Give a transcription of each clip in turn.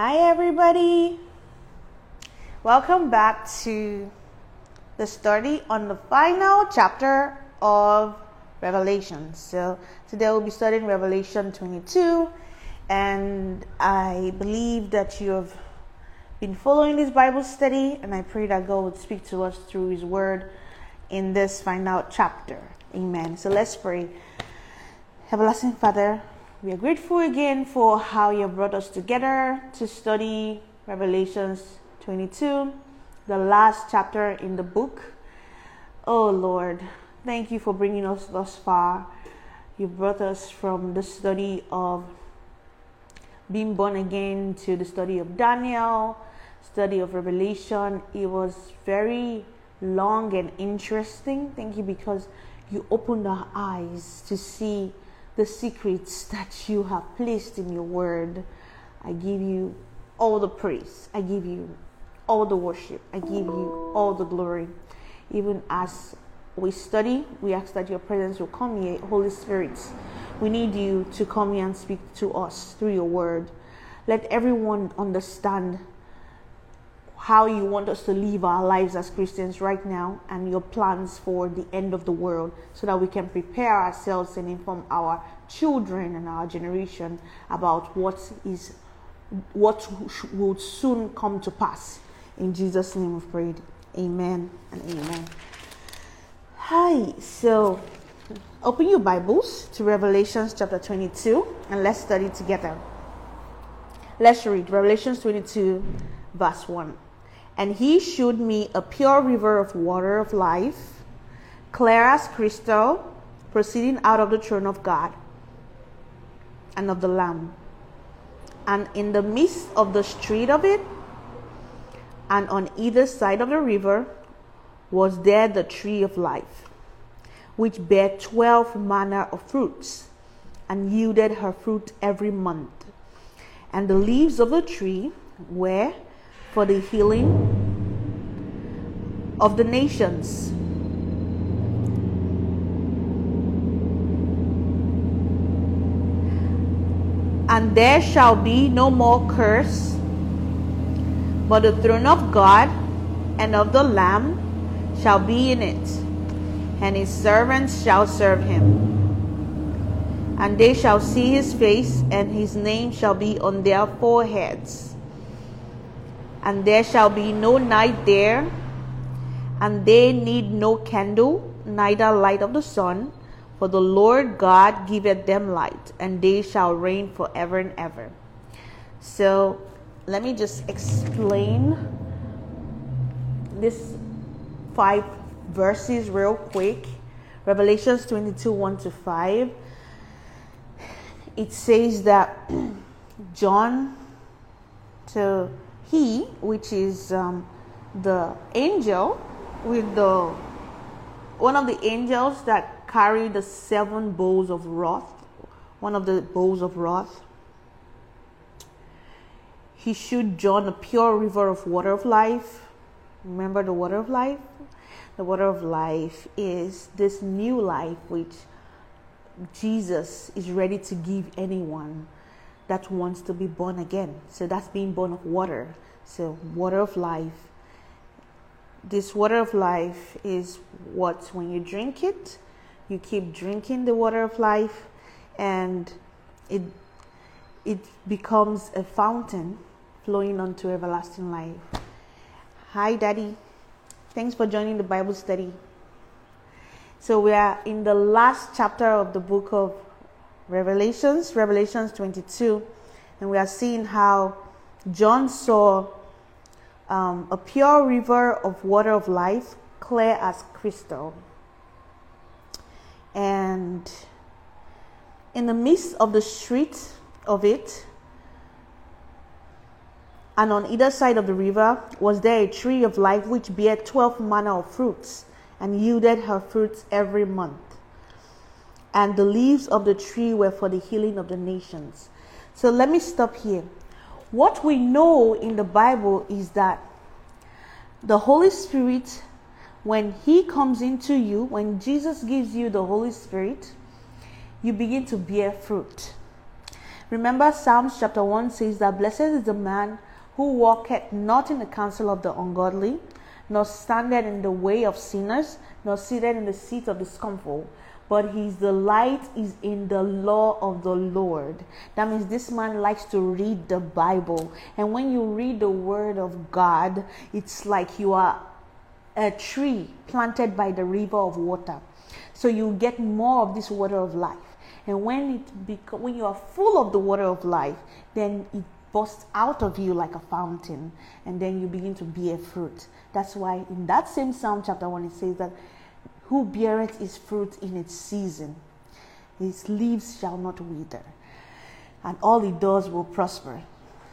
Hi, everybody. Welcome back to the study on the final chapter of Revelation. So, today we'll be studying Revelation 22, and I believe that you have been following this Bible study, and I pray that God would speak to us through His Word in this final chapter. Amen. So, let's pray. Everlasting Father, we are grateful again for how you brought us together to study Revelations 22, the last chapter in the book. Oh Lord, thank you for bringing us thus far. You brought us from the study of being born again to the study of Daniel, study of Revelation. It was very long and interesting. Thank you because you opened our eyes to see the secrets that you have placed in your word. I give you all the praise. I give you all the worship. I give you all the glory. Even as we study, we ask that your presence will come here. Holy Spirit, we need you to come here and speak to us through your word. Let everyone understand how you want us to live our lives as Christians right now and your plans for the end of the world so that we can prepare ourselves and inform our children and our generation about what is what will soon come to pass. In Jesus' name we prayed. Amen and amen. Hi, so open your Bibles to Revelations chapter 22 and let's study together. Let's read Revelations 22, verse 1. And he showed me a pure river of water of life, clear as crystal, proceeding out of the throne of God and of the Lamb. And in the midst of the street of it, and on either side of the river, was there the tree of life, which bare twelve manner of fruits, and yielded her fruit every month. And the leaves of the tree were for the healing of the nations. And there shall be no more curse, but the throne of God and of the Lamb shall be in it, and his servants shall serve him. And they shall see his face, and his name shall be on their foreheads and there shall be no night there, and they need no candle, neither light of the sun, for the Lord God giveth them light, and they shall reign forever and ever. So, let me just explain this five verses real quick. Revelations 22 1 to 5. It says that John to he, which is um, the angel with the one of the angels that carry the seven bowls of wrath, one of the bowls of wrath. He showed John a pure river of water of life. Remember the water of life? The water of life is this new life which Jesus is ready to give anyone that wants to be born again. So that's being born of water. So, water of life. This water of life is what, when you drink it, you keep drinking the water of life and it, it becomes a fountain flowing onto everlasting life. Hi, Daddy. Thanks for joining the Bible study. So, we are in the last chapter of the book of Revelations, Revelations 22, and we are seeing how John saw um, a pure river of water of life, clear as crystal. And in the midst of the street of it, and on either side of the river was there a tree of life which bare twelve manner of fruits, and yielded her fruits every month and the leaves of the tree were for the healing of the nations. So let me stop here. What we know in the Bible is that the Holy Spirit, when He comes into you, when Jesus gives you the Holy Spirit, you begin to bear fruit. Remember, Psalms chapter 1 says that blessed is the man who walketh not in the counsel of the ungodly, nor standeth in the way of sinners, nor sitteth in the seat of discomfort. But his delight is in the law of the Lord. That means this man likes to read the Bible. And when you read the word of God, it's like you are a tree planted by the river of water. So you get more of this water of life. And when it beco- when you are full of the water of life, then it bursts out of you like a fountain, and then you begin to bear fruit. That's why in that same Psalm chapter one it says that who beareth his fruit in its season, his leaves shall not wither, and all he does will prosper.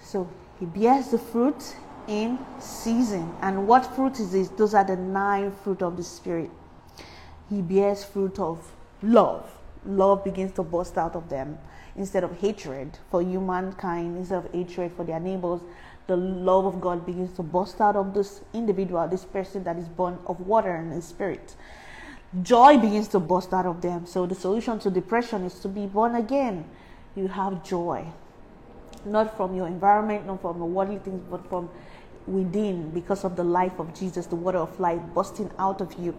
So he bears the fruit in season. And what fruit is this? Those are the nine fruit of the spirit. He bears fruit of love love begins to burst out of them instead of hatred for humankind, instead of hatred for their neighbors. The love of God begins to burst out of this individual, this person that is born of water and the spirit. Joy begins to burst out of them. So, the solution to depression is to be born again. You have joy, not from your environment, not from the worldly things, but from within because of the life of Jesus, the water of life busting out of you.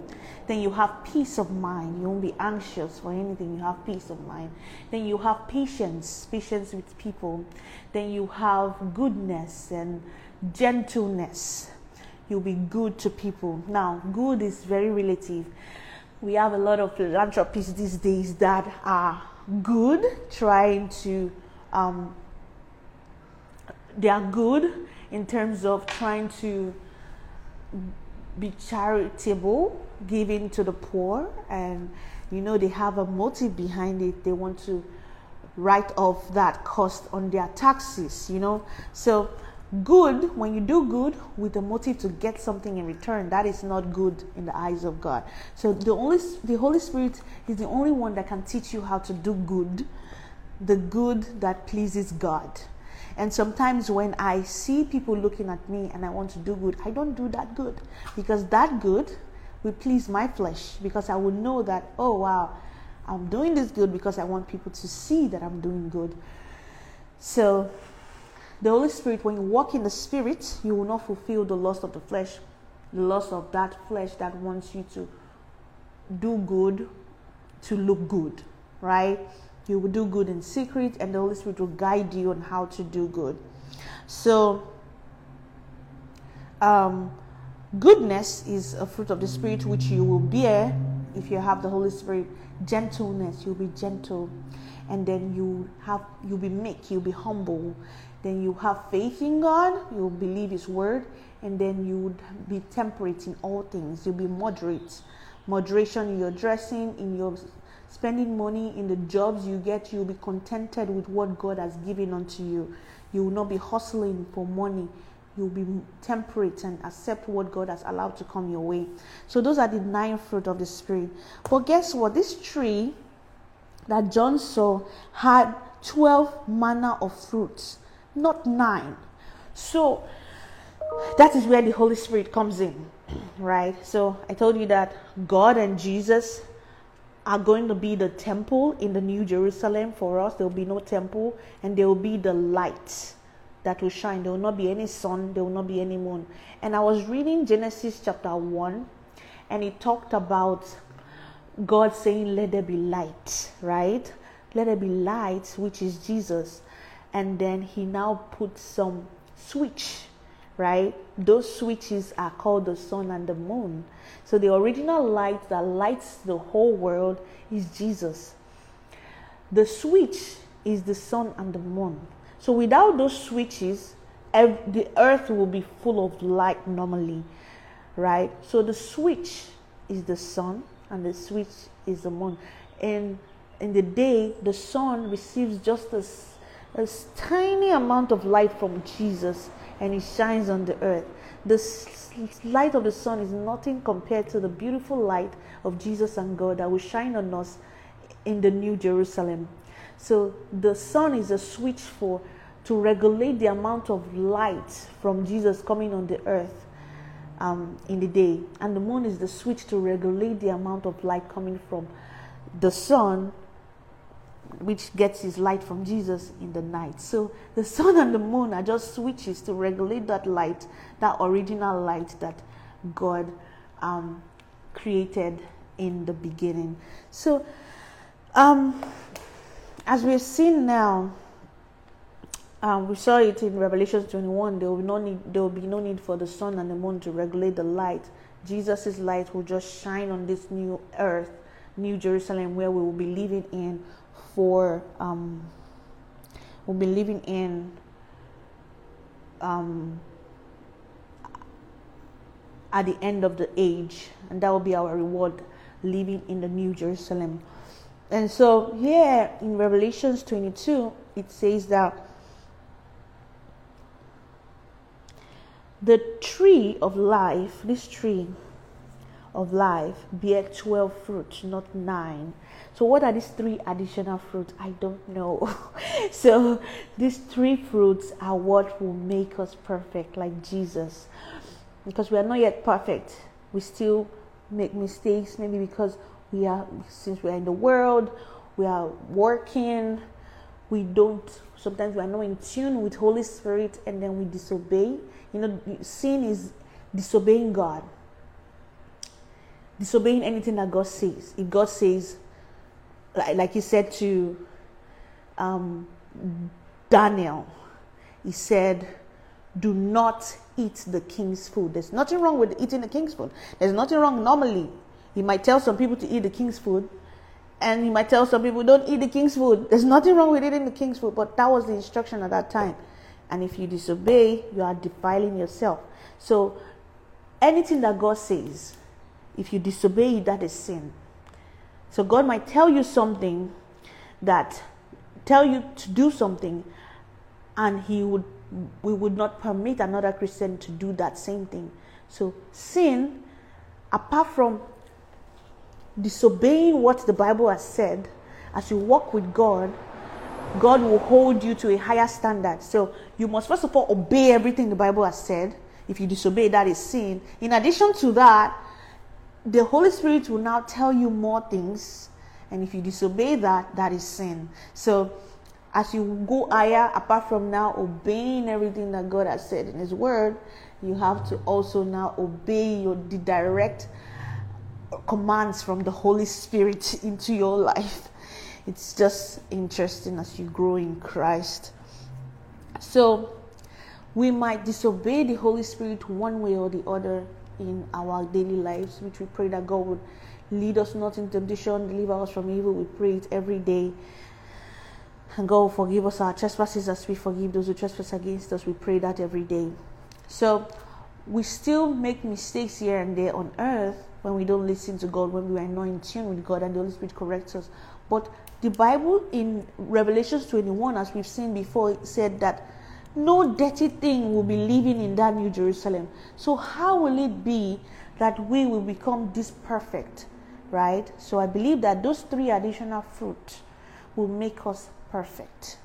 Then you have peace of mind. You won't be anxious for anything. You have peace of mind. Then you have patience, patience with people. Then you have goodness and gentleness. You'll be good to people. Now, good is very relative. We have a lot of philanthropists these days that are good, trying to, um, they are good in terms of trying to be charitable, giving to the poor, and you know they have a motive behind it. They want to write off that cost on their taxes, you know. So good when you do good with a motive to get something in return that is not good in the eyes of god. So the only the holy spirit is the only one that can teach you how to do good the good that pleases god. And sometimes when I see people looking at me and I want to do good, I don't do that good. Because that good will please my flesh because I will know that, oh wow, I'm doing this good because I want people to see that I'm doing good. So, the Holy Spirit, when you walk in the Spirit, you will not fulfill the lust of the flesh, the lust of that flesh that wants you to do good, to look good, right? You will do good in secret, and the Holy Spirit will guide you on how to do good. So, um, goodness is a fruit of the Spirit which you will bear if you have the Holy Spirit. Gentleness, you'll be gentle, and then you have you'll be meek, you'll be humble. Then you have faith in God, you'll believe His word, and then you would be temperate in all things. You'll be moderate, moderation in your dressing, in your spending money in the jobs you get, you'll be contented with what God has given unto you. You will not be hustling for money. You'll be temperate and accept what God has allowed to come your way. So, those are the nine fruit of the Spirit. But guess what? This tree that John saw had 12 manner of fruits, not nine. So, that is where the Holy Spirit comes in, right? So, I told you that God and Jesus are going to be the temple in the New Jerusalem for us. There will be no temple, and there will be the light that will shine. There will not be any sun, there will not be any moon. And I was reading Genesis chapter 1, and it talked about God saying, Let there be light, right? Let there be light, which is Jesus. And then he now puts some switch, right? Those switches are called the sun and the moon. So the original light that lights the whole world is Jesus. The switch is the sun and the moon. So without those switches, the earth will be full of light normally, right? So the switch is the sun and the switch is the moon. And in the day, the sun receives just a, a tiny amount of light from Jesus and it shines on the earth. The light of the sun is nothing compared to the beautiful light of Jesus and God that will shine on us in the New Jerusalem. So the sun is a switch for to regulate the amount of light from Jesus coming on the earth um, in the day, and the moon is the switch to regulate the amount of light coming from the sun which gets its light from Jesus in the night. So the sun and the moon are just switches to regulate that light, that original light that God um, created in the beginning. So, um, as we've seen now, um, we saw it in Revelation 21. There will no need. There will be no need for the sun and the moon to regulate the light. Jesus' light will just shine on this new earth, New Jerusalem, where we will be living in for. Um, we'll be living in. Um, at the end of the age, and that will be our reward living in the New Jerusalem. And so, here in Revelations 22, it says that the tree of life, this tree of life, bear 12 fruits, not nine. So, what are these three additional fruits? I don't know. so, these three fruits are what will make us perfect, like Jesus. Because we are not yet perfect. We still make mistakes, maybe because we are, since we are in the world, we are working, we don't, sometimes we are not in tune with Holy Spirit and then we disobey. You know, sin is disobeying God, disobeying anything that God says. If God says, like, He said to um, Daniel, He said, do not eat the king's food. There's nothing wrong with eating the king's food. There's nothing wrong normally. He might tell some people to eat the king's food, and he might tell some people, don't eat the king's food. There's nothing wrong with eating the king's food, but that was the instruction at that time. And if you disobey, you are defiling yourself. So anything that God says, if you disobey, that is sin. So God might tell you something that tell you to do something, and He would we would not permit another Christian to do that same thing. So, sin, apart from disobeying what the Bible has said, as you walk with God, God will hold you to a higher standard. So, you must first of all obey everything the Bible has said. If you disobey, that is sin. In addition to that, the Holy Spirit will now tell you more things. And if you disobey that, that is sin. So, as you go higher, apart from now obeying everything that God has said in His Word, you have to also now obey your the direct commands from the Holy Spirit into your life. It's just interesting as you grow in Christ. So, we might disobey the Holy Spirit one way or the other in our daily lives, which we pray that God would lead us not in temptation, deliver us from evil. We pray it every day. And God will forgive us our trespasses as we forgive those who trespass against us. We pray that every day. So we still make mistakes here and there on earth when we don't listen to God, when we are not in tune with God and the Holy Spirit corrects us. But the Bible in Revelations 21, as we've seen before, said that no dirty thing will be living in that New Jerusalem. So, how will it be that we will become this perfect, right? So, I believe that those three additional fruits will make us perfect.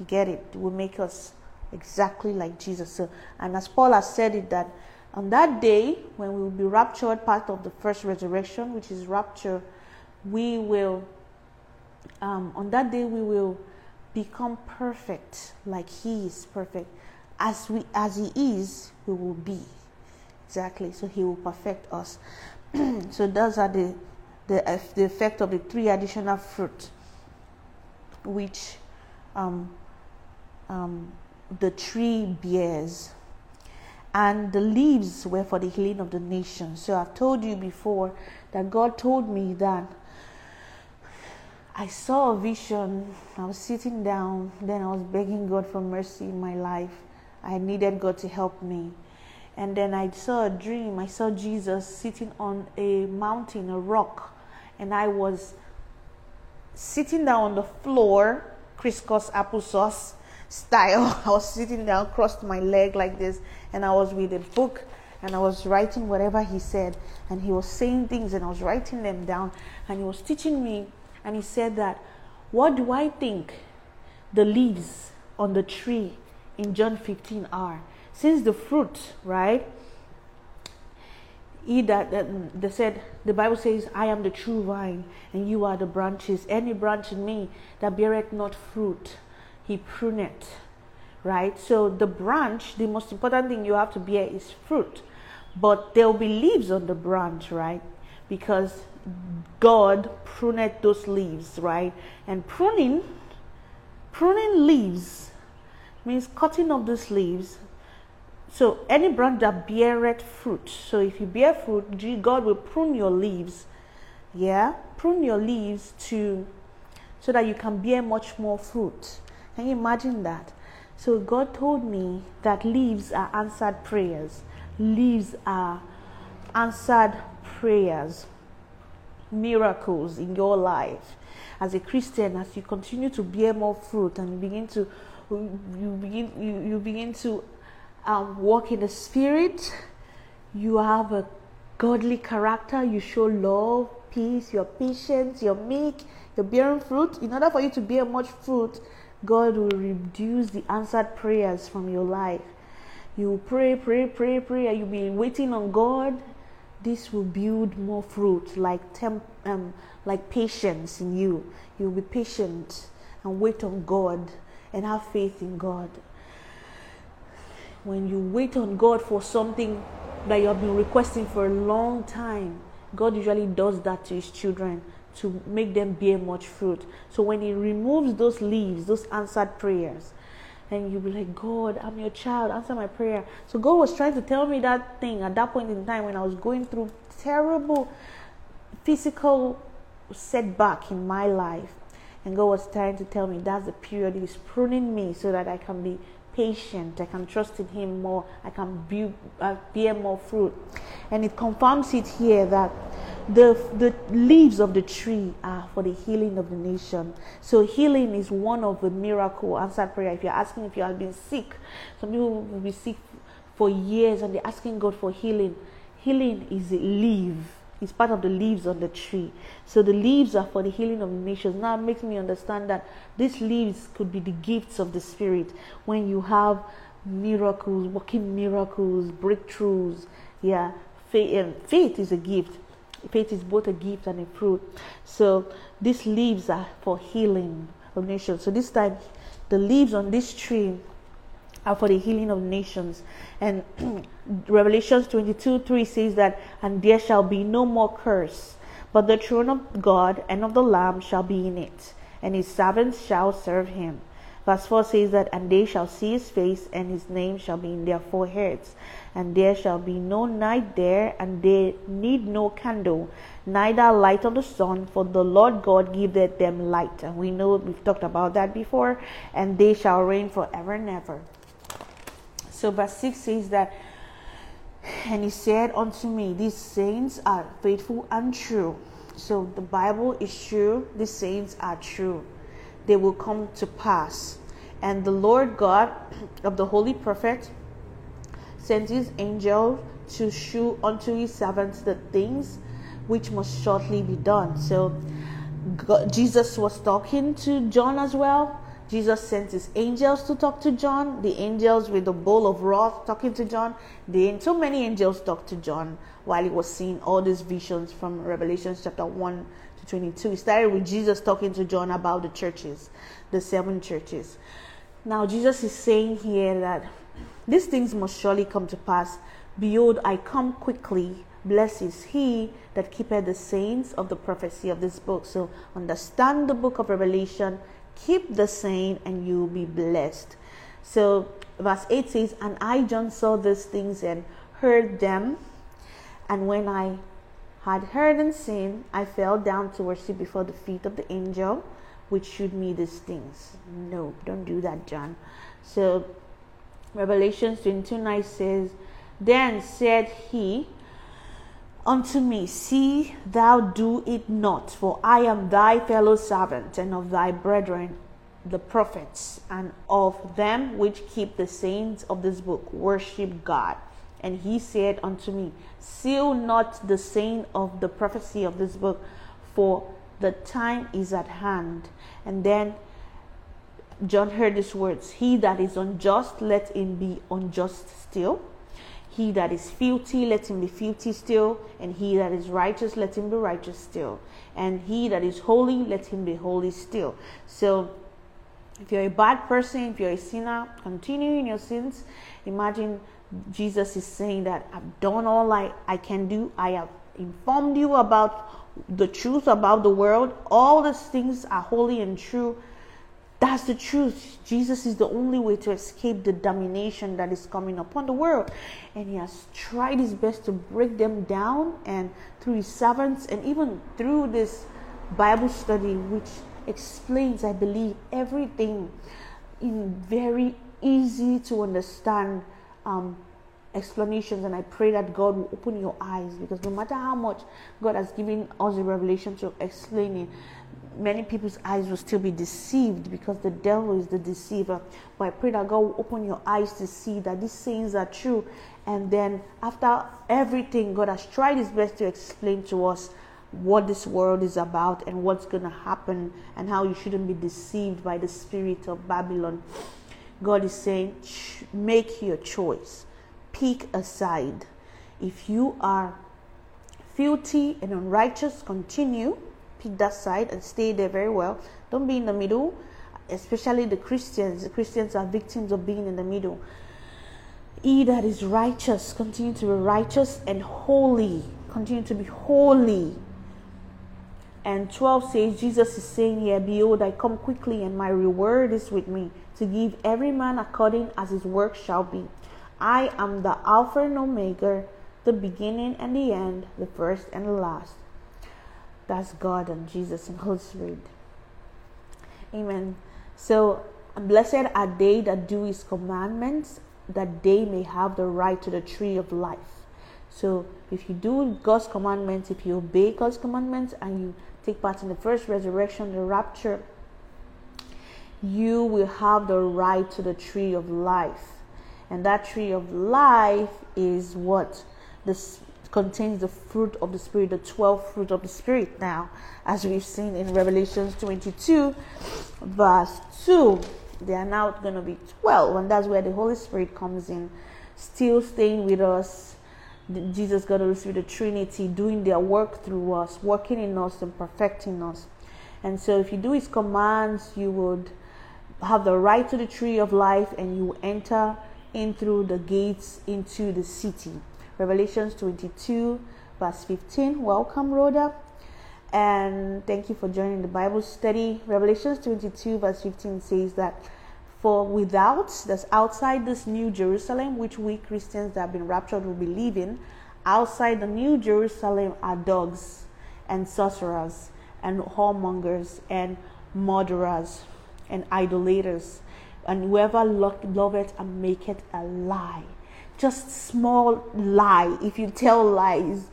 You get it? It will make us exactly like Jesus. So, and as Paul has said it, that on that day when we will be raptured, part of the first resurrection, which is rapture, we will, um, on that day, we will become perfect like He is perfect. As we, as He is, we will be exactly. So He will perfect us. so those are the the, the effect of the three additional fruit which um, um, the tree bears. And the leaves were for the healing of the nation. So I've told you before that God told me that I saw a vision. I was sitting down, then I was begging God for mercy in my life. I needed God to help me. And then I saw a dream. I saw Jesus sitting on a mountain, a rock, and I was sitting down on the floor, crisscross applesauce style. I was sitting down, crossed my leg like this, and I was with a book and I was writing whatever he said. And he was saying things and I was writing them down. And he was teaching me, and he said that, What do I think the leaves on the tree in John 15 are? Since the fruit, right? he that, that they said the bible says i am the true vine and you are the branches any branch in me that beareth not fruit he pruneth right so the branch the most important thing you have to bear is fruit but there will be leaves on the branch right because god pruned those leaves right and pruning pruning leaves means cutting off those leaves so any branch that beareth fruit. So if you bear fruit, God will prune your leaves. Yeah, prune your leaves to so that you can bear much more fruit. Can you imagine that? So God told me that leaves are answered prayers. Leaves are answered prayers. Miracles in your life. As a Christian, as you continue to bear more fruit and you begin to you begin you, you begin to um, walk in the spirit, you have a godly character, you show love, peace, you're patient, you're meek, you're bearing fruit. In order for you to bear much fruit, God will reduce the answered prayers from your life. You pray, pray, pray, pray, and you'll be waiting on God. This will build more fruit, like temp, um, like patience in you. You'll be patient and wait on God and have faith in God when you wait on God for something that you have been requesting for a long time, God usually does that to his children to make them bear much fruit. So when he removes those leaves, those answered prayers, and you'll be like, God, I'm your child, answer my prayer. So God was trying to tell me that thing at that point in time when I was going through terrible physical setback in my life. And God was trying to tell me that's the period He's pruning me so that I can be patient. I can trust in Him more. I can be, uh, bear more fruit. And it confirms it here that the, the leaves of the tree are for the healing of the nation. So healing is one of the miracle answered prayer. If you're asking if you have been sick, some people will be sick for years and they're asking God for healing. Healing is a leaf it's part of the leaves on the tree. So the leaves are for the healing of the nations. Now it makes me understand that these leaves could be the gifts of the Spirit when you have miracles, working miracles, breakthroughs. Yeah, faith, um, faith is a gift. Faith is both a gift and a fruit. So these leaves are for healing of nations. So this time, the leaves on this tree for the healing of nations. And Revelations 22 3 says that, And there shall be no more curse, but the throne of God and of the Lamb shall be in it, and his servants shall serve him. Verse 4 says that, And they shall see his face, and his name shall be in their foreheads. And there shall be no night there, and they need no candle, neither light of the sun, for the Lord God giveth them light. And we know we've talked about that before, and they shall reign forever and ever. So verse 6 says that, and he said unto me, These saints are faithful and true. So the Bible is true, these saints are true. They will come to pass. And the Lord God of the holy prophet sent his angel to shew unto his servants the things which must shortly be done. So God, Jesus was talking to John as well Jesus sent his angels to talk to John, the angels with the bowl of wrath talking to John. The, so many angels talked to John while he was seeing all these visions from Revelation chapter 1 to 22. It started with Jesus talking to John about the churches, the seven churches. Now, Jesus is saying here that these things must surely come to pass. Behold, I come quickly. Blessed is he that keepeth the saints of the prophecy of this book. So, understand the book of Revelation keep the saying and you'll be blessed. So, verse 8 says, And I, John, saw these things and heard them. And when I had heard and seen, I fell down to worship before the feet of the angel which showed me these things. No, don't do that, John. So, Revelation 22 9 says, Then said he, unto me, See thou do it not, for I am thy fellow servant and of thy brethren, the prophets, and of them which keep the sayings of this book, worship God. And he said unto me, Seal not the saying of the prophecy of this book, for the time is at hand. And then John heard these words He that is unjust, let him be unjust still He that is filthy, let him be filthy still. And he that is righteous, let him be righteous still. And he that is holy, let him be holy still. So, if you're a bad person, if you're a sinner, continue in your sins. Imagine Jesus is saying that I've done all I, I can do. I have informed you about the truth about the world. All these things are holy and true. That's the truth. Jesus is the only way to escape the domination that is coming upon the world. And he has tried his best to break them down, and through his servants, and even through this Bible study, which explains, I believe, everything in very easy to understand um, explanations. And I pray that God will open your eyes because no matter how much God has given us a revelation to explain it, many people's eyes will still be deceived because the devil is the deceiver. But I pray that God will open your eyes to see that these sayings are true. And then, after everything, God has tried his best to explain to us what this world is about and what's going to happen and how you shouldn't be deceived by the spirit of Babylon. God is saying, make your choice, pick a side. If you are filthy and unrighteous, continue pick that side and stay there very well. Don't be in the middle, especially the Christians. The Christians are victims of being in the middle. He that is righteous, continue to be righteous and holy. Continue to be holy. And 12 says, Jesus is saying here, Behold, I come quickly, and my reward is with me, to give every man according as his work shall be. I am the Alpha and Omega, the beginning and the end, the first and the last. That's God and Jesus and Holy Spirit. Amen. So, blessed are they that do his commandments, that they may have the right to the tree of life. So, if you do God's commandments, if you obey God's commandments, and you take part in the first resurrection, the rapture, you will have the right to the tree of life. And that tree of life is what? this contains the fruit of the Spirit, the 12 fruit of the Spirit now, as we've seen in Revelations 22, verse 2. They are now going to be 12, and that's where the Holy Spirit comes in, still staying with us. Jesus, God, Holy Spirit, the Trinity, doing their work through us, working in us and perfecting us. And so, if you do His commands, you would have the right to the tree of life and you enter in through the gates into the city. Revelations 22, verse 15. Welcome, Rhoda. And thank you for joining the Bible study. Revelations 22, verse 15 says that for without, that's outside this new Jerusalem, which we Christians that have been raptured will be living, outside the new Jerusalem are dogs and sorcerers and whoremongers and murderers and idolaters and whoever loveth and maketh a lie just small lie, if you tell lies,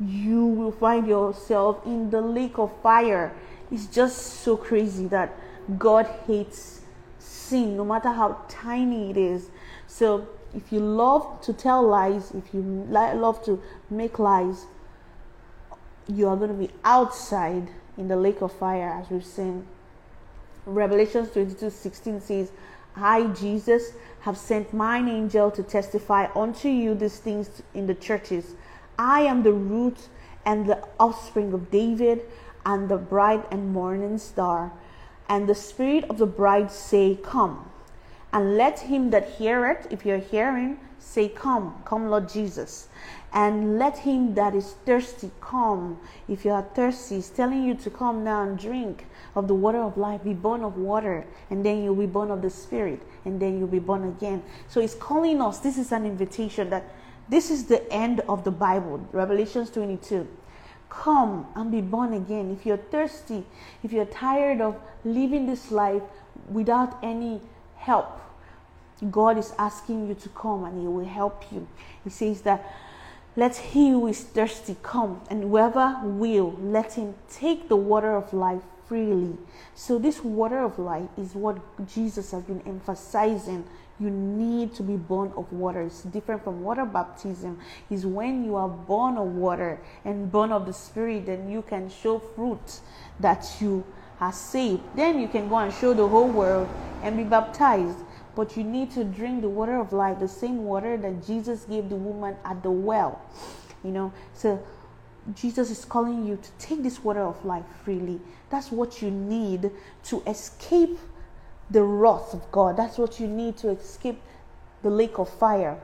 you will find yourself in the lake of fire. It's just so crazy that God hates sin, no matter how tiny it is. So, if you love to tell lies, if you love to make lies, you are going to be outside in the lake of fire, as we've seen. Revelations 22 16 says, I, Jesus, have sent mine angel to testify unto you these things in the churches. I am the root and the offspring of David, and the bride and morning star. And the spirit of the bride say, Come. And let him that heareth, if you're hearing, say, Come, come, Lord Jesus. And let him that is thirsty come. If you are thirsty, he's telling you to come now and drink of the water of life, be born of water, and then you'll be born of the Spirit, and then you'll be born again. So he's calling us. This is an invitation that this is the end of the Bible, Revelations 22. Come and be born again. If you're thirsty, if you're tired of living this life without any help, God is asking you to come and He will help you. He says that let he who is thirsty come, and whoever will, let him take the water of life freely. So, this water of life is what Jesus has been emphasizing. You need to be born of water. It's different from water baptism. Is when you are born of water and born of the Spirit, then you can show fruit that you are saved. Then you can go and show the whole world and be baptized. but you need to drink the water of life, the same water that Jesus gave the woman at the well. You know, so Jesus is calling you to take this water of life freely. That's what you need to escape the wrath of God. That's what you need to escape the lake of fire.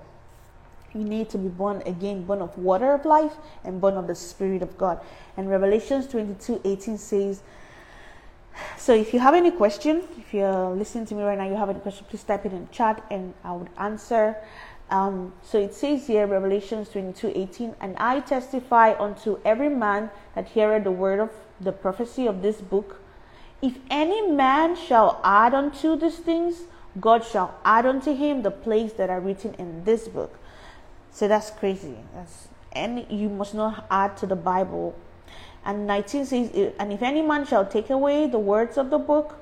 You need to be born again, born of water of life and born of the Spirit of God. And Revelations 22 18 says, so if you have any question, if you're listening to me right now, you have any question, please type it in chat and I would answer. Um, so it says here, Revelations 22 18, and I testify unto every man that heareth the word of the prophecy of this book. If any man shall add unto these things, God shall add unto him the plagues that are written in this book. So that's crazy. That's and you must not add to the Bible. And 19 says, and if any man shall take away the words of the book,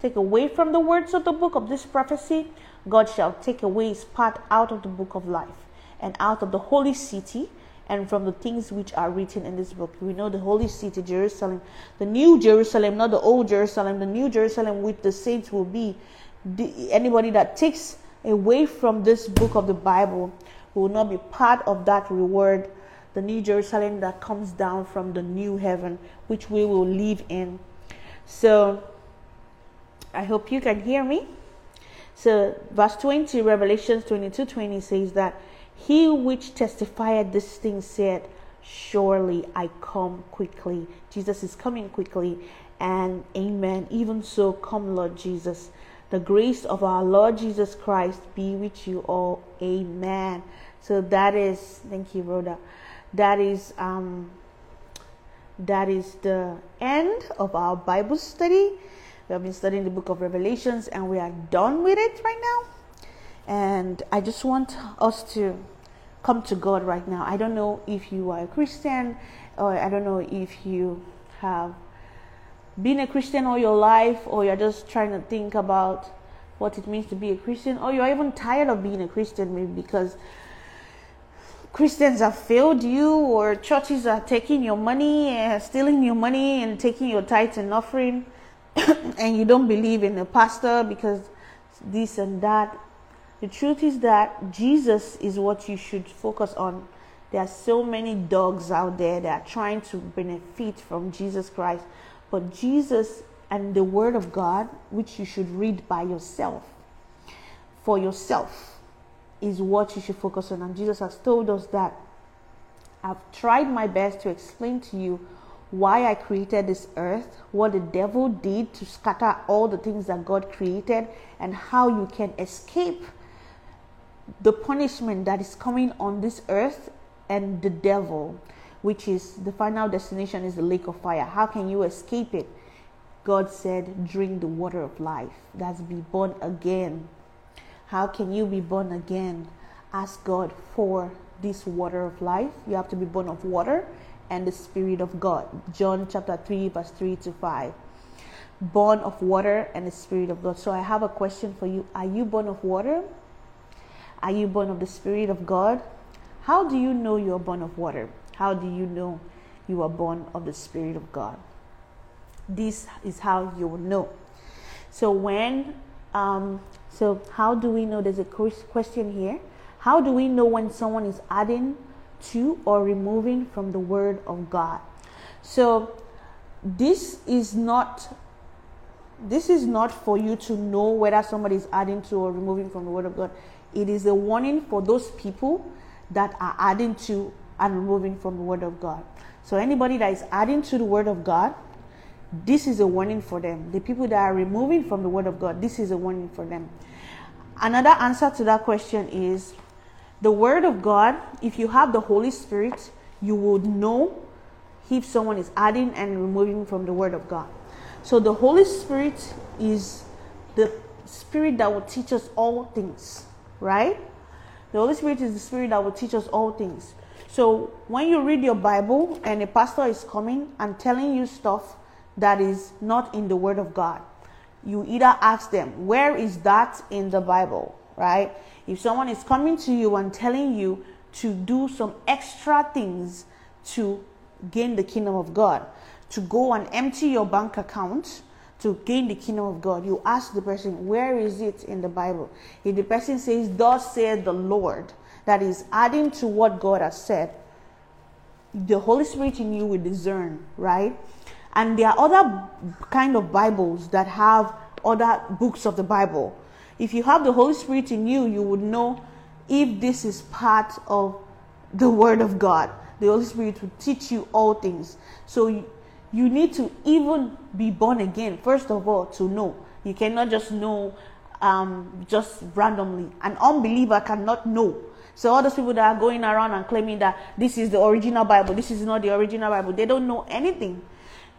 take away from the words of the book of this prophecy, God shall take away his part out of the book of life and out of the holy city and from the things which are written in this book. We know the holy city, Jerusalem, the new Jerusalem, not the old Jerusalem, the new Jerusalem which the saints will be. Anybody that takes away from this book of the Bible will not be part of that reward, the new Jerusalem that comes down from the new heaven, which we will live in. So, I hope you can hear me. So, verse 20, Revelations 22 20 says that he which testified this thing said, Surely I come quickly. Jesus is coming quickly. And amen. Even so, come, Lord Jesus. The grace of our Lord Jesus Christ be with you all. Amen. So that is, thank you, Rhoda. That is um that is the end of our Bible study. We have been studying the book of Revelations and we are done with it right now. And I just want us to come to God right now. I don't know if you are a Christian or I don't know if you have been a Christian all your life or you're just trying to think about what it means to be a Christian or you're even tired of being a Christian maybe because Christians have failed you or churches are taking your money and stealing your money and taking your tithes and offering and you don't believe in a pastor because this and that. The truth is that Jesus is what you should focus on. There are so many dogs out there that are trying to benefit from Jesus Christ, but Jesus and the Word of God, which you should read by yourself, for yourself, is what you should focus on. And Jesus has told us that I've tried my best to explain to you why I created this earth, what the devil did to scatter all the things that God created, and how you can escape the punishment that is coming on this earth and the devil, which is the final destination is the lake of fire. How can you escape it? God said, drink the water of life. That's be born again. How can you be born again? Ask God for this water of life. You have to be born of water and the Spirit of God. John chapter 3, verse 3 to 5. Born of water and the Spirit of God. So I have a question for you. Are you born of water? Are you born of the Spirit of God? How do you know you are born of water? How do you know you are born of the Spirit of God? This is how you will know. So when, um, so how do we know? There's a question here. How do we know when someone is adding to or removing from the Word of God. So this is not this is not for you to know whether somebody is adding to or removing from the Word of God. It is a warning for those people that are adding to and removing from the Word of God. So anybody that is adding to the Word of God, this is a warning for them. The people that are removing from the Word of God, this is a warning for them. Another answer to that question is the Word of God, if you have the Holy Spirit, you would know if someone is adding and removing from the Word of God. So the Holy Spirit is the Spirit that will teach us all things, right? The Holy Spirit is the Spirit that will teach us all things. So when you read your Bible and a pastor is coming and telling you stuff that is not in the Word of God, you either ask them, Where is that in the Bible? Right? If someone is coming to you and telling you to do some extra things to gain the kingdom of God, to go and empty your bank account, to gain the kingdom of God, you ask the person, Where is it in the Bible? If the person says, Thus said the Lord, that is adding to what God has said, the Holy Spirit in you will discern, right? And there are other kind of Bibles that have other books of the Bible. If you have the Holy Spirit in you, you would know if this is part of the Word of God. The Holy Spirit will teach you all things. So you, need to even be born again, first of all, to know. You cannot just know um, just randomly. An unbeliever cannot know. So all those people that are going around and claiming that this is the original Bible, this is not the original Bible, they don't know anything.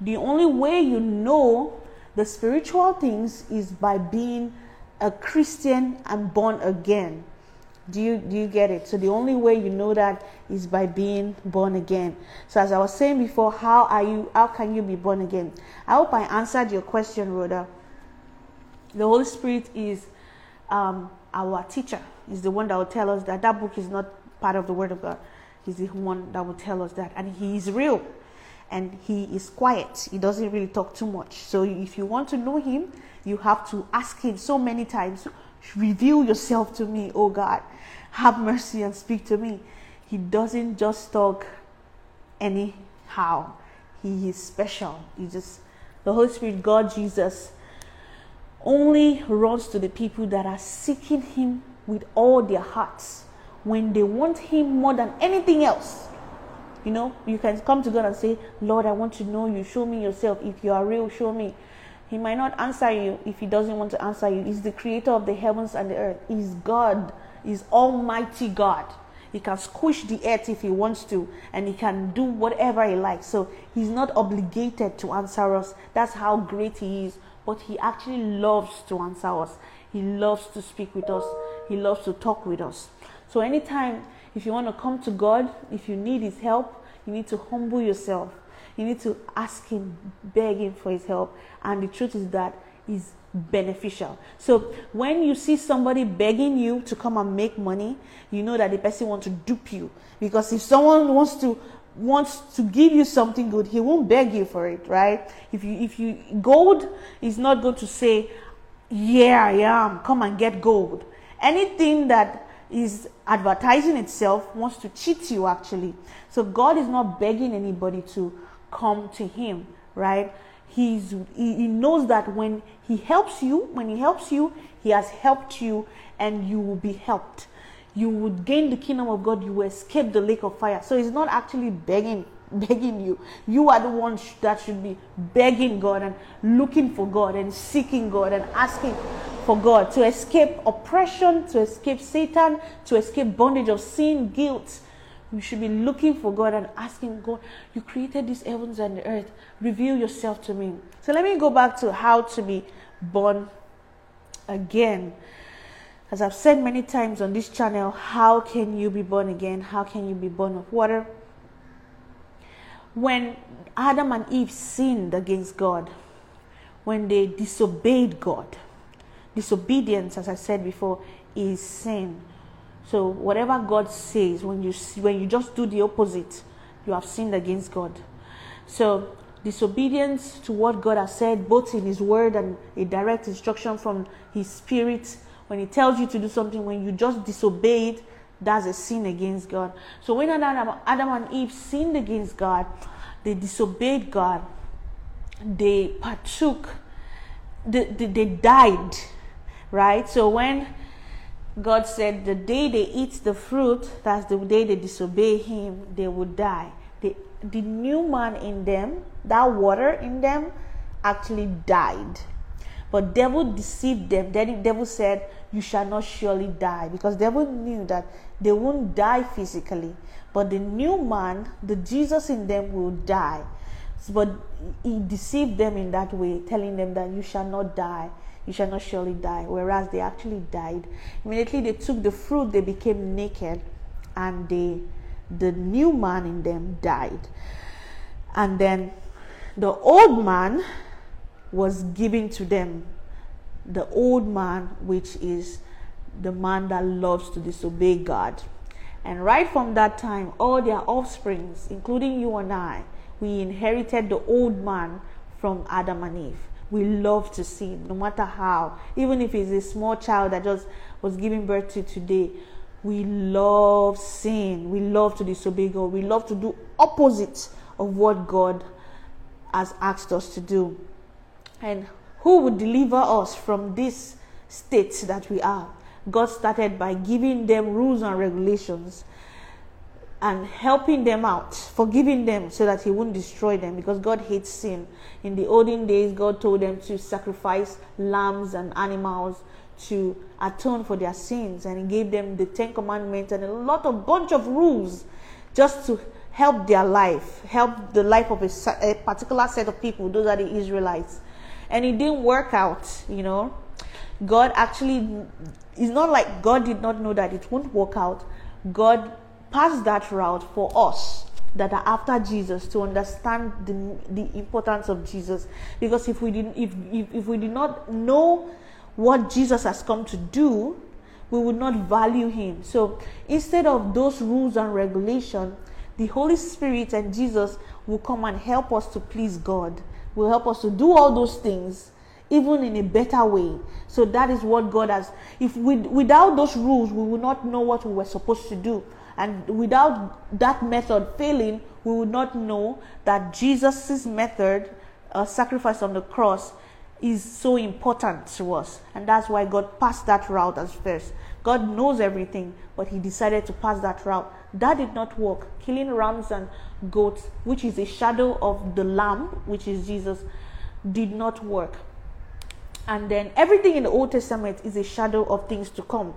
The only way you know the spiritual things is by being a Christian and born again. Do you do you get it? So the only way you know that is by being born again. So as I was saying before, how are you how can you be born again? I hope I answered your question, Rhoda. The Holy Spirit is um, our teacher is the one that will tell us that that book is not part of the Word of God. He's the one that will tell us that. And He is real and He is quiet. He doesn't really talk too much. So if you want to know Him, you have to ask Him so many times Reveal yourself to me, oh God. Have mercy and speak to me. He doesn't just talk anyhow, He is special. He just, the Holy Spirit, God, Jesus, only runs to the people that are seeking Him with all their hearts when they want Him more than anything else. You know, you can come to God and say, Lord, I want to know you. Show me yourself. If you are real, show me. He might not answer you if He doesn't want to answer you. He's the creator of the heavens and the earth. He's God. He's Almighty God. He can squish the earth if He wants to, and He can do whatever He likes. So He's not obligated to answer us. That's how great He is. But He actually loves to answer us. He loves to speak with us. He loves to talk with us. So, anytime if you want to come to God, if you need His help, you need to humble yourself. You need to ask Him, beg Him for His help. And the truth is that is beneficial. So when you see somebody begging you to come and make money, you know that the person wants to dupe you. Because if someone wants to wants to give you something good, he won't beg you for it, right? If you if you gold is not going to say, Yeah, I am, come and get gold. Anything that is advertising itself wants to cheat you actually. So God is not begging anybody to come to him, right? He's he, he knows that when he helps you, when he helps you, he has helped you and you will be helped. You would gain the kingdom of God, you will escape the lake of fire. So he's not actually begging begging you. You are the one that should be begging God and looking for God and seeking God and asking for God to escape oppression, to escape Satan, to escape bondage of sin, guilt. You should be looking for God and asking God, You created these heavens and the earth. Reveal yourself to me. So let me go back to how to be born again. As I've said many times on this channel, how can you be born again? How can you be born of water? When Adam and Eve sinned against God, when they disobeyed God, disobedience, as I said before, is sin. So whatever God says, when you when you just do the opposite, you have sinned against God. So disobedience to what God has said, both in His Word and a direct instruction from His Spirit, when He tells you to do something, when you just disobey it, that's a sin against God. So when Adam, Adam and Eve sinned against God, they disobeyed God, they partook, they, they, they died, right? So when God said the day they eat the fruit, that's the day they disobey Him, they will die. The, the new man in them, that water in them, actually died. But devil deceived them. Then devil said, "You shall not surely die," because devil knew that they won't die physically, but the new man, the Jesus in them, will die. But he deceived them in that way, telling them that you shall not die, you shall not surely die. Whereas they actually died. Immediately they took the fruit, they became naked, and they, the new man in them died. And then the old man was given to them. The old man, which is the man that loves to disobey God. And right from that time, all their offsprings, including you and I, we inherited the old man from Adam and Eve. we love to sin, no matter how. Even if it's a small child that just was giving birth to today, we love sin. We love to disobey God. We love to do opposite of what God has asked us to do. And who would deliver us from this state that we are? God started by giving them rules and regulations and helping them out, forgiving them so that He wouldn't destroy them because God hates sin. In the olden days, God told them to sacrifice lambs and animals to atone for their sins, and He gave them the Ten Commandments and a lot of bunch of rules just to help their life, help the life of a, a particular set of people. Those are the Israelites, and it didn't work out, you know. God actually, it's not like God did not know that it won't work out. God passed that route for us that are after Jesus to understand the, the importance of Jesus. Because if we didn't, if, if, if we did not know what Jesus has come to do, we would not value him. So instead of those rules and regulation, the Holy Spirit and Jesus will come and help us to please God. Will help us to do all those things even in a better way. So that is what God has. If we without those rules, we will not know what we were supposed to do. And without that method failing, we would not know that Jesus' method, uh, sacrifice on the cross, is so important to us. And that's why God passed that route as first. God knows everything, but He decided to pass that route. That did not work. Killing rams and goats, which is a shadow of the lamb, which is Jesus, did not work. And then everything in the Old Testament is a shadow of things to come.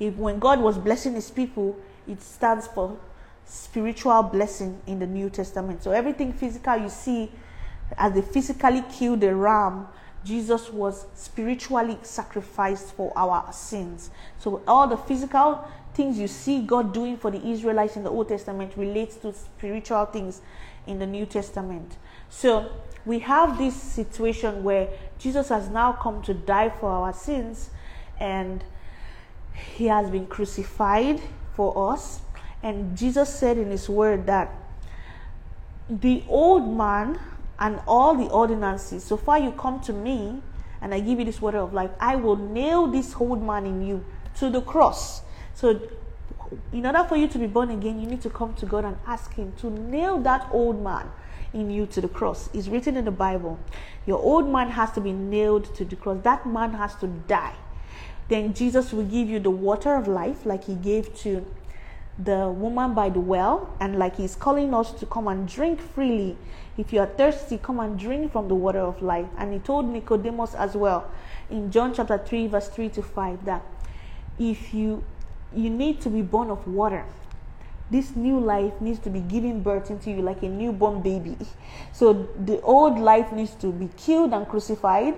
If when God was blessing His people, it stands for spiritual blessing in the New Testament. So everything physical you see as they physically killed the ram, Jesus was spiritually sacrificed for our sins. So all the physical things you see God doing for the Israelites in the Old Testament relates to spiritual things in the New Testament. So we have this situation where Jesus has now come to die for our sins and he has been crucified for us. And Jesus said in his word that the old man and all the ordinances, so far you come to me and I give you this water of life, I will nail this old man in you to the cross. So, in order for you to be born again, you need to come to God and ask Him to nail that old man in you to the cross. It's written in the Bible. Your old man has to be nailed to the cross. That man has to die. Then Jesus will give you the water of life, like He gave to the woman by the well, and like He's calling us to come and drink freely. If you are thirsty, come and drink from the water of life. And He told Nicodemus as well in John chapter 3, verse 3 to 5 that if you you need to be born of water this new life needs to be giving birth into you like a newborn baby. So the old life needs to be killed and crucified.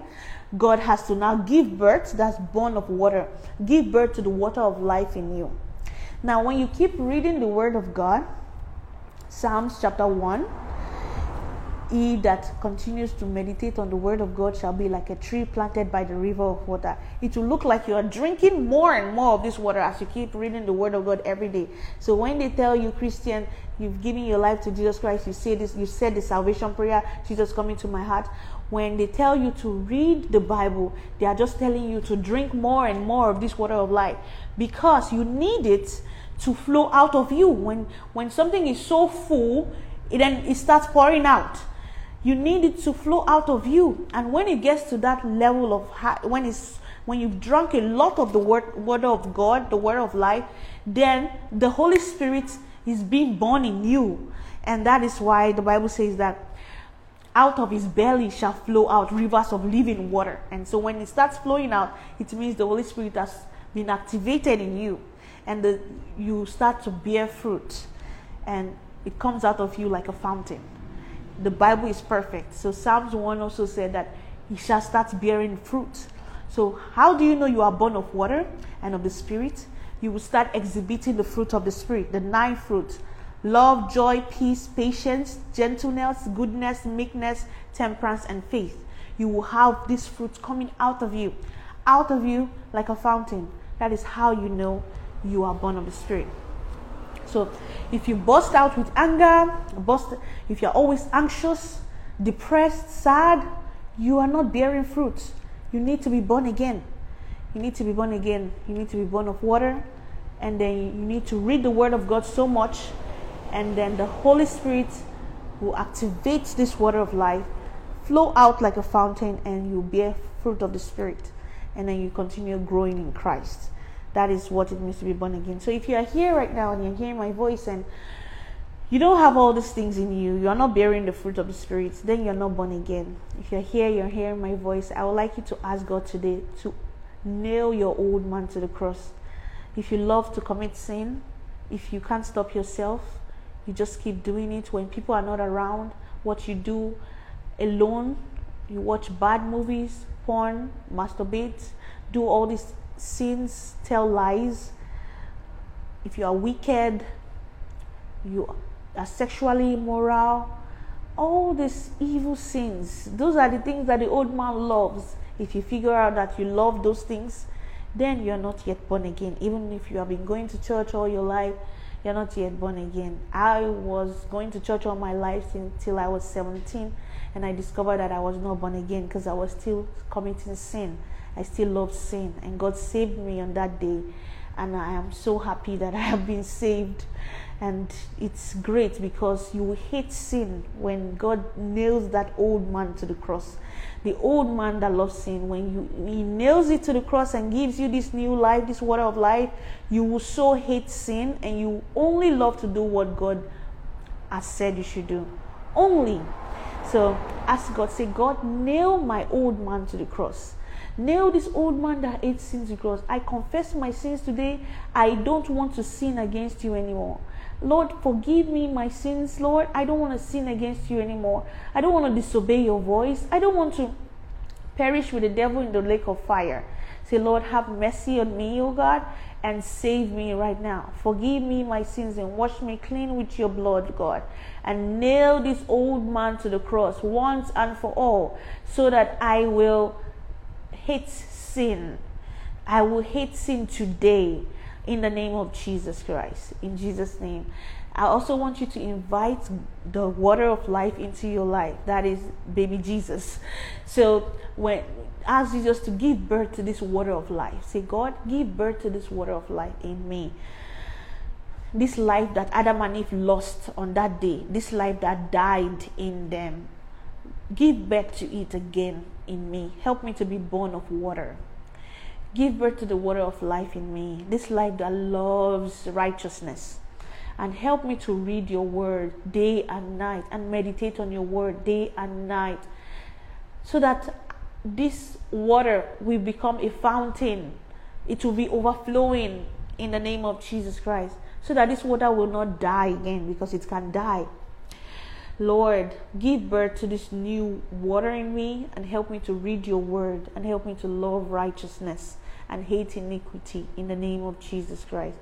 God has to now give birth, that's born of water, give birth to the water of life in you. Now, when you keep reading the Word of God, Psalms chapter 1, he that continues to meditate on the word of God shall be like a tree planted by the river of water. It will look like you are drinking more and more of this water as you keep reading the word of God every day. So when they tell you, Christian, you've given your life to Jesus Christ, you say this, you said the salvation prayer, Jesus coming to my heart. When they tell you to read the Bible, they are just telling you to drink more and more of this water of life because you need it to flow out of you. When when something is so full, it then it starts pouring out you need it to flow out of you. And when it gets to that level of high, when it's when you've drunk a lot of the word, word of God, the word of life, then the Holy Spirit is being born in you. And that is why the Bible says that out of his belly shall flow out rivers of living water. And so when it starts flowing out, it means the Holy Spirit has been activated in you. And the, you start to bear fruit. And it comes out of you like a fountain the Bible is perfect. So Psalms 1 also said that he shall start bearing fruit. So how do you know you are born of water and of the Spirit? You will start exhibiting the fruit of the Spirit, the nine fruits love, joy, peace, patience, gentleness, goodness, meekness, temperance, and faith. You will have these fruits coming out of you, out of you like a fountain. That is how you know you are born of the Spirit. So if you burst out with anger, burst, if you're always anxious, depressed, sad, you are not bearing fruit. You need to be born again. You need to be born again. You need to be born of water. And then you need to read the Word of God so much. And then the Holy Spirit will activate this water of life, flow out like a fountain, and you bear fruit of the Spirit. And then you continue growing in Christ. That is what it means to be born again. So if you are here right now and you're hearing my voice and you don't have all these things in you, you are not bearing the fruit of the Spirit, then you're not born again. If you're here, you're hearing my voice, I would like you to ask God today to nail your old man to the cross. If you love to commit sin, if you can't stop yourself, you just keep doing it when people are not around. What you do alone, you watch bad movies, porn, masturbate, do all these sins, tell lies. If you are wicked, you are sexually immoral, all these evil sins, those are the things that the old man loves. If you figure out that you love those things, then you're not yet born again. Even if you have been going to church all your life, you're not yet born again. I was going to church all my life until I was 17, and I discovered that I was not born again because I was still committing sin. I still loved sin, and God saved me on that day, and I am so happy that I have been saved and it's great because you hate sin when God nails that old man to the cross. The old man that loves sin, when you he nails it to the cross and gives you this new life, this water of life, you will so hate sin and you only love to do what God has said you should do. Only. So ask God, say, God, nail my old man to the cross. Nail this old man that hates sin to the cross. I confess my sins today. I don't want to sin against you anymore. Lord, forgive me my sins, Lord. I don't want to sin against you anymore. I don't want to disobey your voice. I don't want to perish with the devil in the lake of fire. Say, Lord, have mercy on me, O God, and save me right now. Forgive me my sins and wash me clean with your blood, God. And nail this old man to the cross once and for all so that I will hate sin. I will hate sin today in the name of Jesus Christ. In Jesus' name. I also want you to invite the water of life into your life. That is baby Jesus. So when ask Jesus to give birth to this water of life. Say, God, give birth to this water of life in me. This life that Adam and Eve lost on that day, this life that died in them, give birth to it again in me. Help me to be born of water. Give birth to the water of life in me, this life that loves righteousness. And help me to read your word day and night and meditate on your word day and night so that this water will become a fountain. It will be overflowing in the name of Jesus Christ so that this water will not die again because it can die. Lord, give birth to this new water in me and help me to read your word and help me to love righteousness and hate iniquity in the name of Jesus Christ.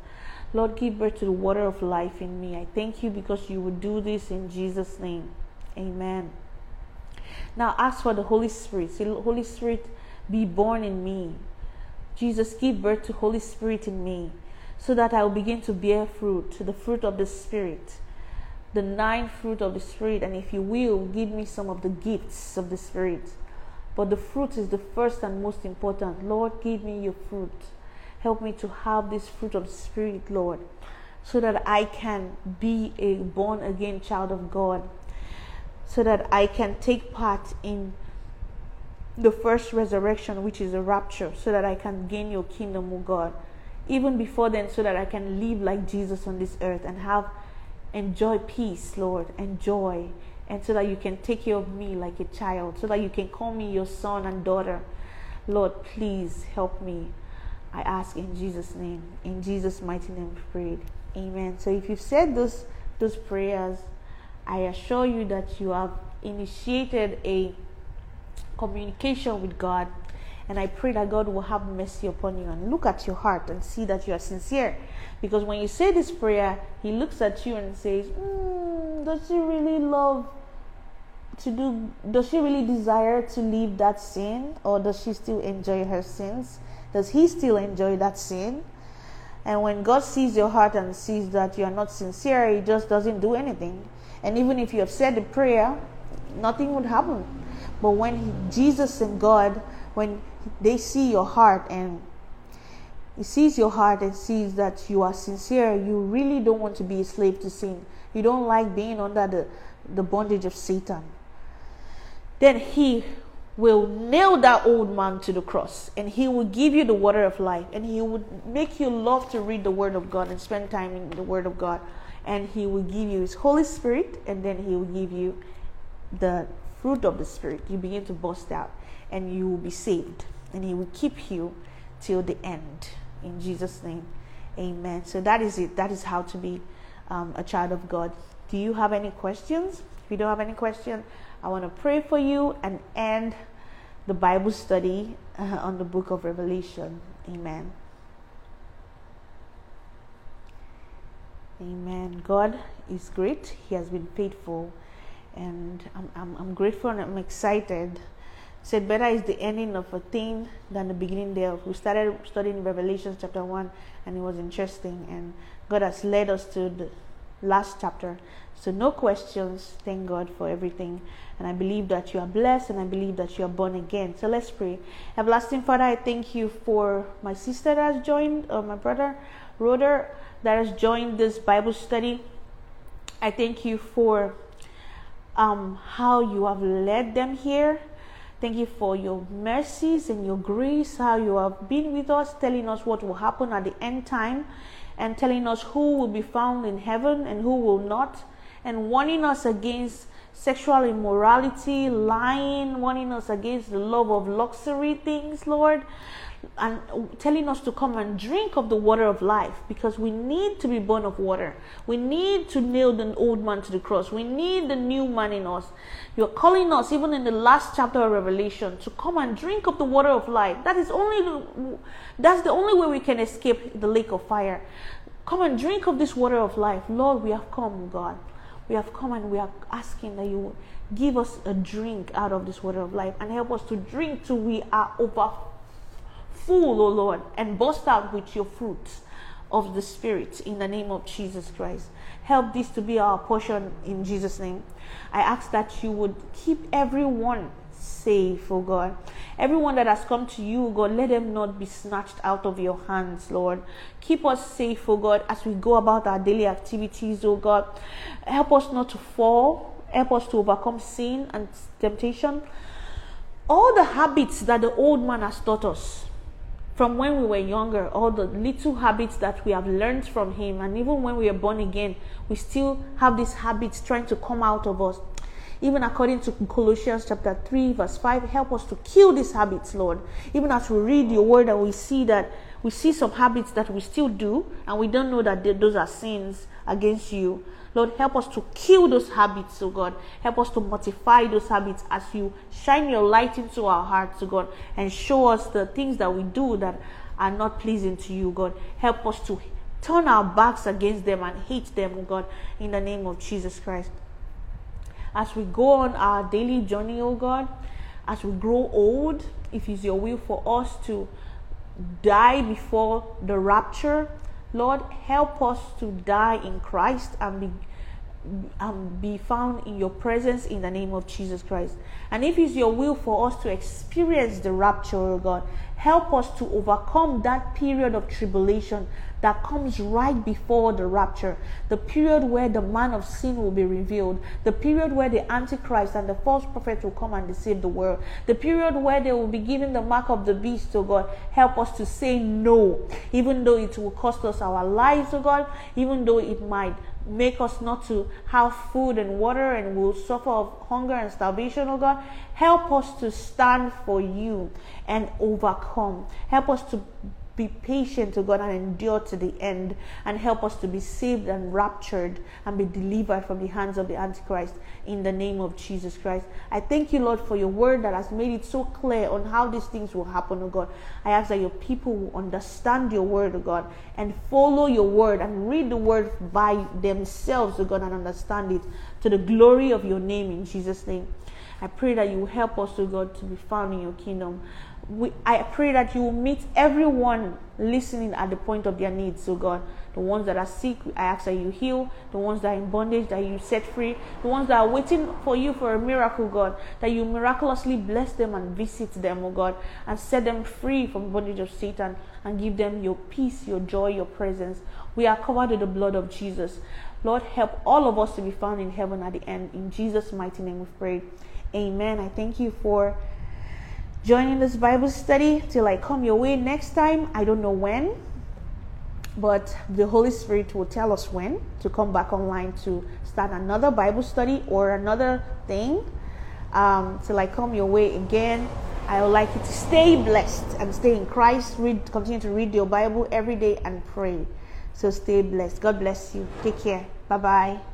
Lord, give birth to the water of life in me. I thank you because you will do this in Jesus' name. Amen. Now ask for the Holy Spirit. Say, Holy Spirit, be born in me. Jesus, give birth to Holy Spirit in me so that I will begin to bear fruit, the fruit of the Spirit, the nine fruit of the Spirit. And if you will, give me some of the gifts of the Spirit but the fruit is the first and most important. Lord, give me your fruit. Help me to have this fruit of the Spirit, Lord, so that I can be a born again child of God, so that I can take part in the first resurrection, which is a rapture, so that I can gain your kingdom, O God. Even before then, so that I can live like Jesus on this earth and have enjoy peace, Lord, and joy and so that you can take care of me like a child, so that you can call me your son and daughter. Lord, please help me. I ask in Jesus' name. In Jesus' mighty name, we prayed. Amen. So if you've said those those prayers, I assure you that you have initiated a communication with God. And I pray that God will have mercy upon you and look at your heart and see that you are sincere. Because when you say this prayer, He looks at you and says, mm, Does she really love to do? Does she really desire to leave that sin? Or does she still enjoy her sins? Does He still enjoy that sin? And when God sees your heart and sees that you are not sincere, He just doesn't do anything. And even if you have said the prayer, nothing would happen. But when he, Jesus and God, when they see your heart and he sees your heart and sees that you are sincere, you really don't want to be a slave to sin. You don't like being under the, the bondage of Satan. Then he will nail that old man to the cross and he will give you the water of life and he would make you love to read the word of God and spend time in the word of God and he will give you his holy spirit and then he will give you the fruit of the spirit you begin to burst out and you will be saved and he will keep you till the end in jesus name amen so that is it that is how to be um, a child of god do you have any questions if you don't have any questions I want to pray for you and end the Bible study uh, on the book of Revelation. Amen. Amen. God is great. He has been faithful. And I'm, I'm, I'm grateful and I'm excited. Said, better is the ending of a thing than the beginning thereof. We started studying Revelation chapter 1 and it was interesting. And God has led us to the last chapter. So, no questions. Thank God for everything. And I believe that you are blessed and I believe that you are born again. So, let's pray. Everlasting Father, I thank you for my sister that has joined, or my brother, Rhoda, that has joined this Bible study. I thank you for um, how you have led them here. Thank you for your mercies and your grace, how you have been with us, telling us what will happen at the end time and telling us who will be found in heaven and who will not, and warning us against sexual immorality, lying, warning us against the love of luxury things, Lord, and telling us to come and drink of the water of life because we need to be born of water. We need to nail the old man to the cross. We need the new man in us. You're calling us, even in the last chapter of Revelation, to come and drink of the water of life. That is only that's the only way we can escape the lake of fire. Come and drink of this water of life. Lord, we have come, God. We have come and we are asking that you give us a drink out of this water of life and help us to drink till we are over full, O Lord, and burst out with your fruits of the Spirit in the name of Jesus Christ. Help this to be our portion in Jesus' name. I ask that you would keep everyone safe, O God. Everyone that has come to you, God, let them not be snatched out of your hands, Lord. Keep us safe, O God, as we go about our daily activities, O God. Help us not to fall. Help us to overcome sin and temptation. All the habits that the old man has taught us from when we were younger, all the little habits that we have learned from him, and even when we are born again, we still have these habits trying to come out of us even according to Colossians chapter 3, verse 5, help us to kill these habits, Lord. Even as we read your word and we see that we see some habits that we still do and we don't know that they, those are sins against you. Lord, help us to kill those habits, oh God. Help us to mortify those habits as you shine your light into our hearts, oh God, and show us the things that we do that are not pleasing to you, God. Help us to turn our backs against them and hate them, oh God, in the name of Jesus Christ as we go on our daily journey, oh God, as we grow old, if it's your will for us to die before the rapture, Lord, help us to die in Christ and be um, be found in your presence in the name of Jesus Christ. And if it's your will for us to experience the rapture, oh God, help us to overcome that period of tribulation that comes right before the rapture, the period where the man of sin will be revealed, the period where the Antichrist and the false prophet will come and deceive the world, the period where they will be given the mark of the beast, oh God. Help us to say no, even though it will cost us our lives, oh God, even though it might make us not to have food and water and we'll suffer of hunger and starvation, oh God. Help us to stand for you and overcome. Help us to be patient to God and endure to the end and help us to be saved and raptured and be delivered from the hands of the Antichrist in the name of Jesus Christ. I thank you, Lord, for your word that has made it so clear on how these things will happen, oh God. I ask that your people will understand your word, oh God, and follow your word and read the word by themselves, oh God, and understand it to the glory of your name in Jesus' name. I pray that you will help us, oh God, to be found in your kingdom we, I pray that you will meet everyone listening at the point of their needs, so God. The ones that are sick, I ask that you heal. The ones that are in bondage, that you set free. The ones that are waiting for you for a miracle, God, that you miraculously bless them and visit them, oh God, and set them free from the bondage of Satan and give them your peace, your joy, your presence. We are covered with the blood of Jesus. Lord, help all of us to be found in heaven at the end. In Jesus' mighty name we pray. Amen. I thank you for joining this Bible study till I come your way next time. I don't know when, but the Holy Spirit will tell us when to come back online to start another Bible study or another thing. Um, till I come your way again, I would like you to stay blessed and stay in Christ. Read, continue to read your Bible every day and pray. So stay blessed. God bless you. Take care. Bye bye.